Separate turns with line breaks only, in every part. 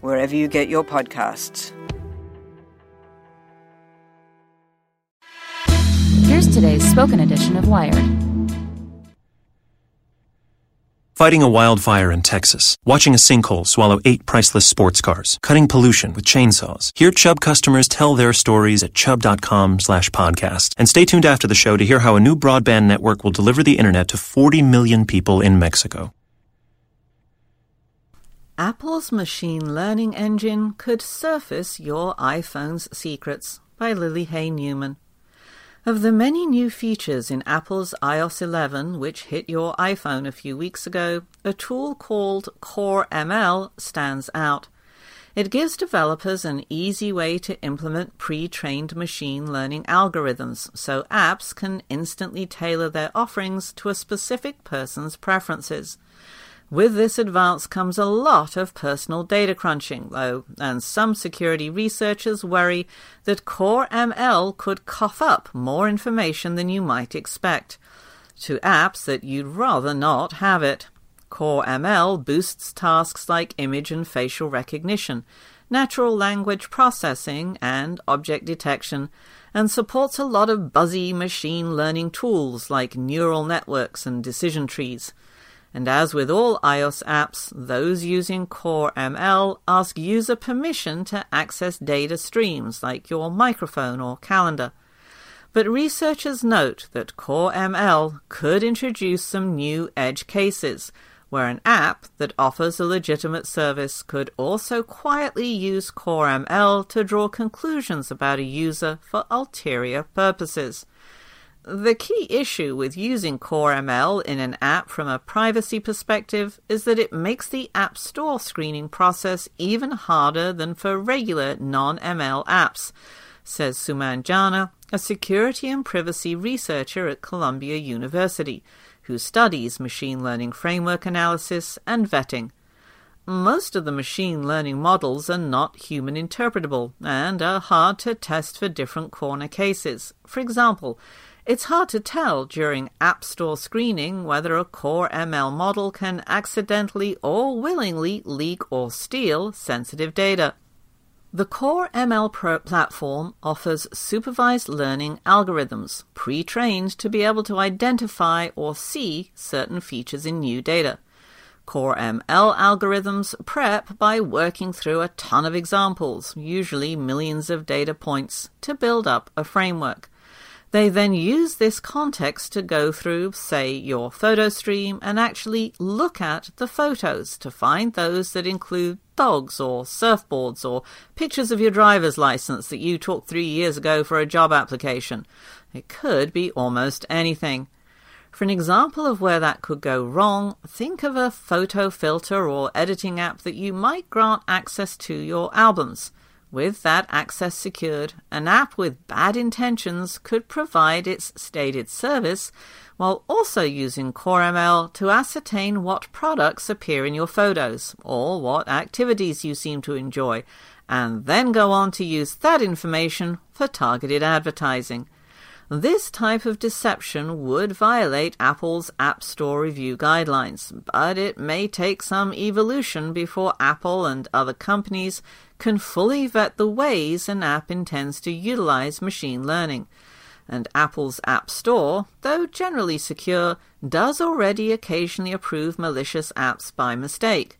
wherever you get your podcasts.
Here's today's spoken edition of Wired.
Fighting a wildfire in Texas, watching a sinkhole swallow eight priceless sports cars, cutting pollution with chainsaws. Hear Chubb customers tell their stories at chubb.com slash podcast. And stay tuned after the show to hear how a new broadband network will deliver the internet to 40 million people in Mexico.
Apple's machine learning engine could surface your iPhone's secrets by Lily Hay Newman. Of the many new features in Apple's iOS 11, which hit your iPhone a few weeks ago, a tool called Core ML stands out. It gives developers an easy way to implement pre trained machine learning algorithms so apps can instantly tailor their offerings to a specific person's preferences. With this advance comes a lot of personal data crunching, though, and some security researchers worry that Core ML could cough up more information than you might expect to apps that you'd rather not have it. Core ML boosts tasks like image and facial recognition, natural language processing, and object detection, and supports a lot of buzzy machine learning tools like neural networks and decision trees. And as with all iOS apps, those using Core ML ask user permission to access data streams like your microphone or calendar. But researchers note that Core ML could introduce some new edge cases, where an app that offers a legitimate service could also quietly use Core ML to draw conclusions about a user for ulterior purposes. The key issue with using Core ML in an app from a privacy perspective is that it makes the App Store screening process even harder than for regular non ML apps, says Suman Jana, a security and privacy researcher at Columbia University, who studies machine learning framework analysis and vetting. Most of the machine learning models are not human interpretable and are hard to test for different corner cases. For example, it's hard to tell during App Store screening whether a Core ML model can accidentally or willingly leak or steal sensitive data. The Core ML Pro platform offers supervised learning algorithms pre trained to be able to identify or see certain features in new data. Core ML algorithms prep by working through a ton of examples, usually millions of data points, to build up a framework. They then use this context to go through, say, your photo stream and actually look at the photos to find those that include dogs or surfboards or pictures of your driver's license that you took three years ago for a job application. It could be almost anything. For an example of where that could go wrong, think of a photo filter or editing app that you might grant access to your albums. With that access secured, an app with bad intentions could provide its stated service while also using CoreML to ascertain what products appear in your photos or what activities you seem to enjoy, and then go on to use that information for targeted advertising. This type of deception would violate Apple's App Store review guidelines, but it may take some evolution before Apple and other companies can fully vet the ways an app intends to utilize machine learning. And Apple's App Store, though generally secure, does already occasionally approve malicious apps by mistake.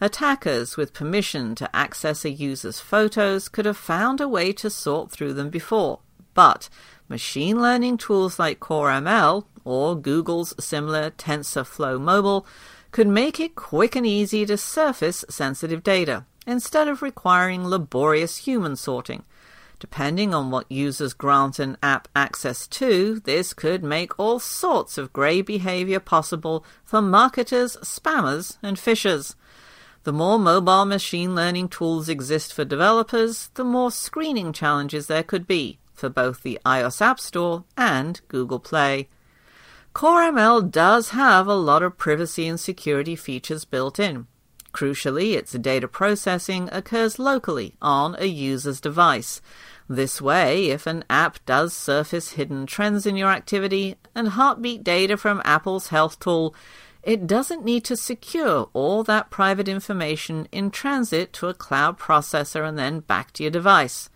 Attackers with permission to access a user's photos could have found a way to sort through them before, but machine learning tools like CoreML or Google's similar TensorFlow Mobile could make it quick and easy to surface sensitive data instead of requiring laborious human sorting. Depending on what users grant an app access to, this could make all sorts of grey behavior possible for marketers, spammers, and phishers. The more mobile machine learning tools exist for developers, the more screening challenges there could be for both the iOS App Store and Google Play. CoreML does have a lot of privacy and security features built in. Crucially, its data processing occurs locally on a user's device. This way, if an app does surface hidden trends in your activity and heartbeat data from Apple's health tool, it doesn't need to secure all that private information in transit to a cloud processor and then back to your device.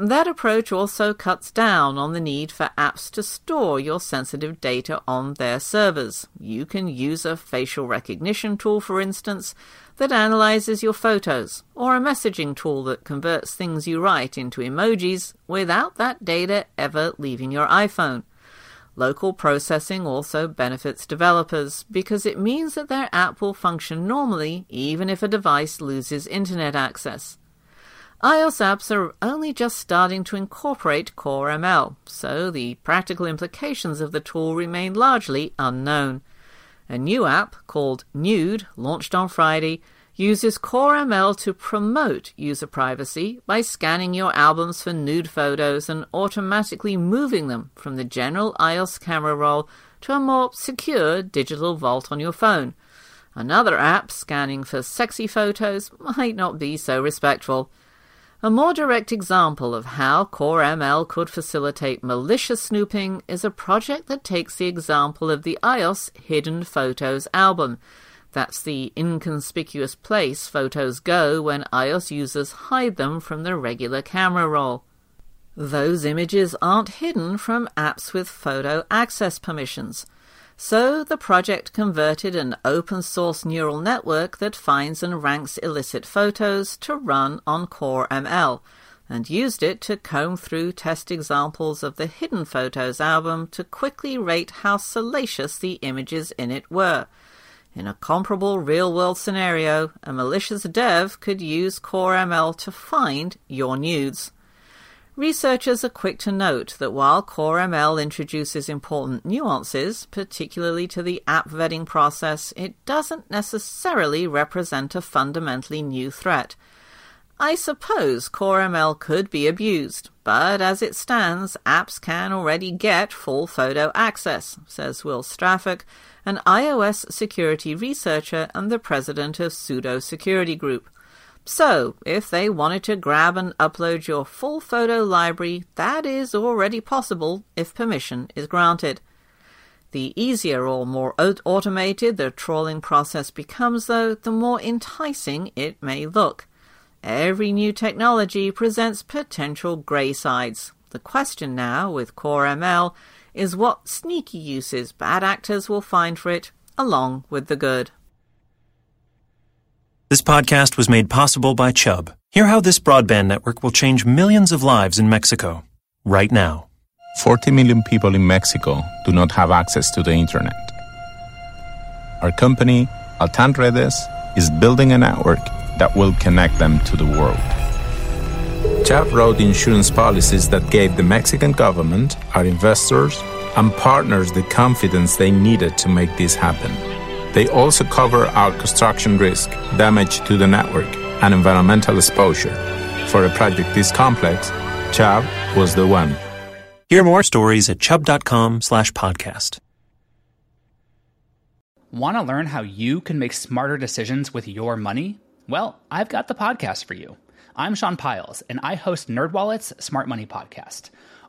That approach also cuts down on the need for apps to store your sensitive data on their servers. You can use a facial recognition tool, for instance, that analyzes your photos, or a messaging tool that converts things you write into emojis without that data ever leaving your iPhone. Local processing also benefits developers because it means that their app will function normally even if a device loses internet access. iOS apps are only just starting to incorporate Core ML, so the practical implications of the tool remain largely unknown. A new app called Nude, launched on Friday, uses Core ML to promote user privacy by scanning your albums for nude photos and automatically moving them from the general iOS camera roll to a more secure digital vault on your phone. Another app scanning for sexy photos might not be so respectful. A more direct example of how Core ML could facilitate malicious snooping is a project that takes the example of the iOS Hidden Photos album that's the inconspicuous place photos go when iOS users hide them from the regular camera roll. Those images aren't hidden from apps with photo access permissions. So the project converted an open source neural network that finds and ranks illicit photos to run on Core ML and used it to comb through test examples of the Hidden Photos album to quickly rate how salacious the images in it were. In a comparable real world scenario, a malicious dev could use Core ML to find your nudes. Researchers are quick to note that while Core ML introduces important nuances, particularly to the app vetting process, it doesn't necessarily represent a fundamentally new threat. I suppose Core ML could be abused, but as it stands, apps can already get full photo access, says Will Strafach, an iOS security researcher and the president of Sudo Security Group. So, if they wanted to grab and upload your full photo library, that is already possible if permission is granted. The easier or more automated the trawling process becomes, though, the more enticing it may look. Every new technology presents potential grey sides. The question now, with Core ML, is what sneaky uses bad actors will find for it, along with the good.
This podcast was made possible by Chubb. Hear how this broadband network will change millions of lives in Mexico, right now.
40 million people in Mexico do not have access to the internet. Our company, Altan Redes, is building a network that will connect them to the world. Chubb wrote insurance policies that gave the Mexican government, our investors, and partners the confidence they needed to make this happen. They also cover our construction risk, damage to the network, and environmental exposure. For a project this complex, Chubb was the one.
Hear more stories at chubb.com slash podcast.
Want to learn how you can make smarter decisions with your money? Well, I've got the podcast for you. I'm Sean Pyles, and I host NerdWallet's Smart Money Podcast.